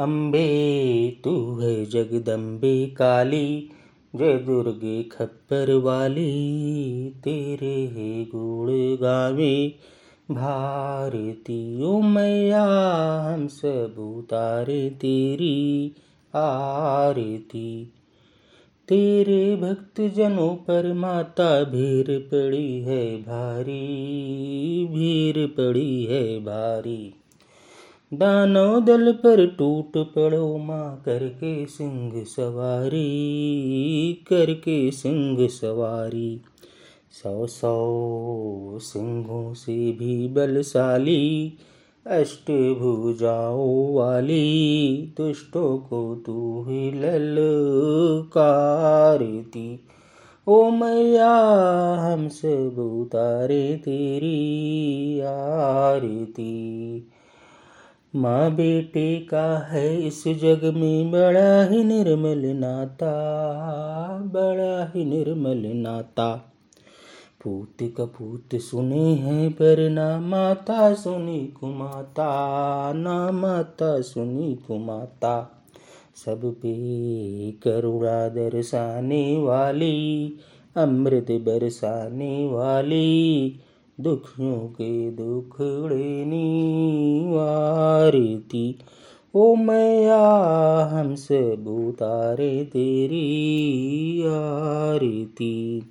अम्बे, तू है जगदम्बे काली, जय दुर्गे खप्पर वाली, तेरे है गुण गावे भारती ओ मैया हम सब उतारे तेरी आरती। तेरे भक्त जनों पर माता भीड़ पड़ी है भारी भीड़ पड़ी है भारी। दानव दल पर टूट पड़ो माँ करके सिंह सवारी, करके सिंह सवारी। सौ सौ सिंहों से भी बलशाली अष्टभुजाओं वाली दुष्टों को तू ही लल ललकारती। ओ मैया, हम सब उतारे तेरी आरती। माँ बेटे का है इस जग में बड़ा ही निर्मल नाता, बड़ा ही निर्मल नाता। पूत कपूत सुने हैं पर ना माता सुनी कुमाता, ना माता सुनी कुमाता। सब पे करुणा दर्शाने वाली, अमृत बरसाने वाली दुखियों के दुखड़े वारती ओ मैया हम सब उतारे तेरी आरती।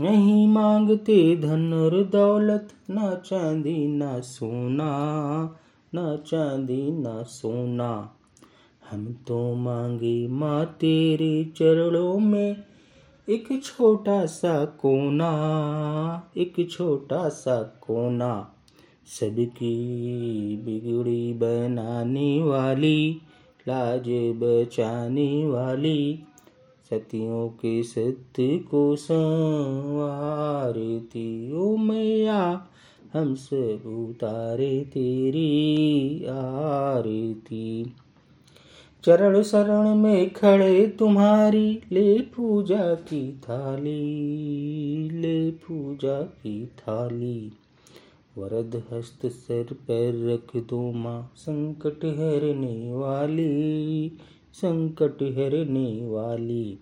नहीं मांगते धन और दौलत, ना चांदी, ना सोना, ना चांदी, ना सोना। हम तो मांगे माँ तेरे चरणों में एक छोटा सा कोना, एक छोटा सा कोना। सबकी बिगड़ी बनाने वाली, लाज बचाने वाली। सतियों के सत्य को संवारती ओ मैया, हम सब उतारे तेरी आरती। चरण शरण में खड़े तुम्हारी, ले पूजा की थाली, ले पूजा की थाली। वरद हस्त सर पर रख दो माँ, संकट हरने वाली, संकट हरने वाली।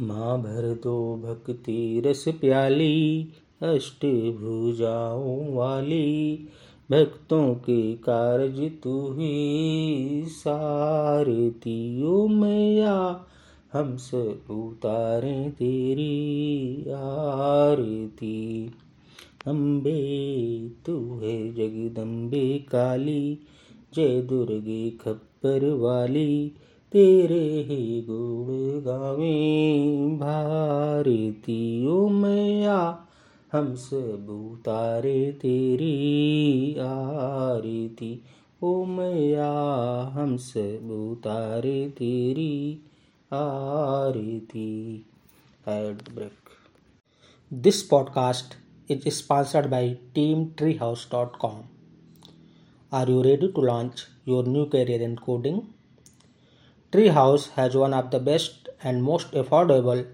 माँ भर दो भक्ति रस प्याली अष्ट भुजाओं वाली। भक्तों के कार्य तू ही सारती ओ मैया हम सब उतारे तेरी आरती। अम्बे, तू है जगदम्बे काली, जय दुर्गे खप्पर वाली। तेरे ही गुण गावे भारती ओ मैया हम सब उतारे तेरी आरती। ओ मैया, हम सब उतारे तेरी आरती। Head break this podcast is sponsored by team Treehouse dot com are you ready to launch your new career in coding Treehouse has one of the best and most affordable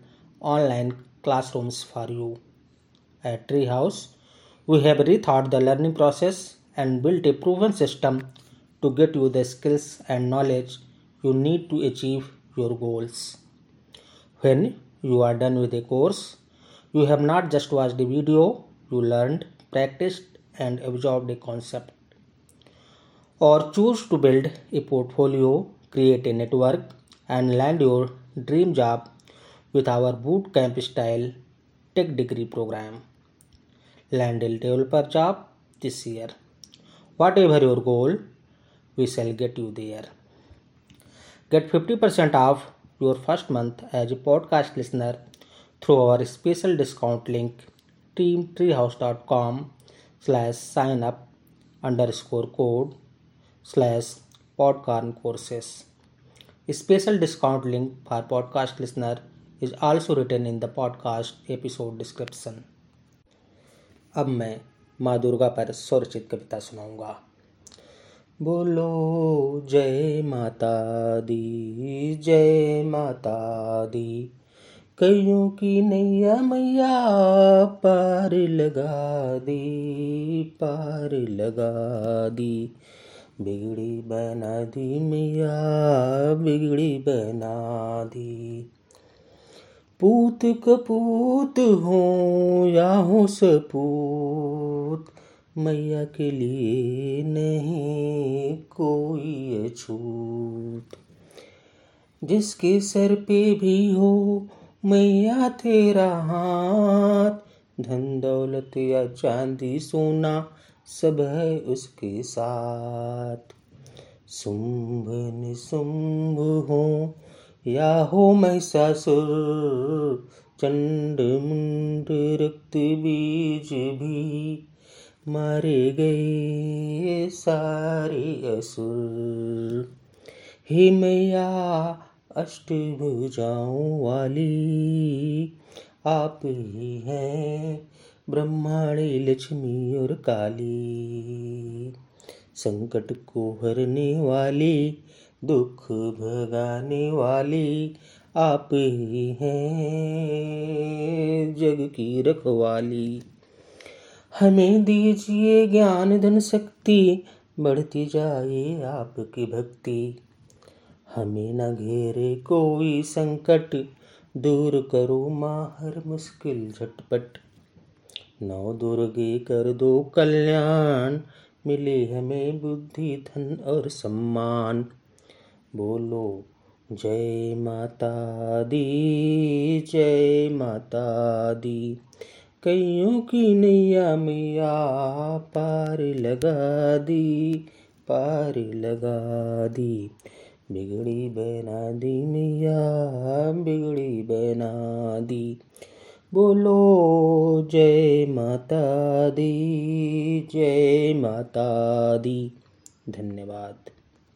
online classrooms for you At Treehouse, we have rethought the learning process and built a proven system. To get you the skills and knowledge you need to achieve your goals. When you are done with a course, you have not just watched a video, you learned, practiced, and absorbed a concept. Or choose to build a portfolio, create a network, and land your dream job with our bootcamp style tech degree program land land a table पर job this year whatever your goal we shall get you there get fifty percent off your first month as a podcast listener through our special discount link team Treehouse dot com slash sign up underscore code slash podcorn courses special discount link for podcast listener is also written in the podcast episode description. अब मैं माँ दुर्गा पर स्वरचित कविता सुनाऊँगा। बोलो, जय माता दी, जय माता दी। कईयों की नैया मैया पार लगा दी, पार लगा दी। बिगड़ी बना दी मैया, बिगड़ी बना दी। पूत कपूत हो या हो सपूत, मैया के लिए नहीं कोई अछूत जिसके सर पे भी हो मैया तेरा हाथ, धन दौलत या चांदी सोना सब है उसके साथ। शुंभ निशुंभ हो या हो महिषासुर चंड मुंड रक्त बीज भी मारे गए सारे असुर। हे मैया अष्टभुजाओं वाली आप ही हैं ब्रह्माणी, लक्ष्मी और काली। संकट को हरने वाली दुख भगाने वाली आप ही हैं, जग की रखवाली। हमें दीजिए ज्ञान धन शक्ति, बढ़ती जाए आपकी भक्ति। हमें न घेरे कोई संकट, दूर करो माँ हर मुश्किल झटपट। नौ दुर्गे कर दो कल्याण, मिले हमें बुद्धि, धन और सम्मान। बोलो, जय माता दी, जय माता दी। कईयों की नैया मैया पार लगा दी, पार लगा दी। बिगड़ी बना दी मैया बिगड़ी बना दी। बोलो, जय माता दी, जय माता दी। धन्यवाद।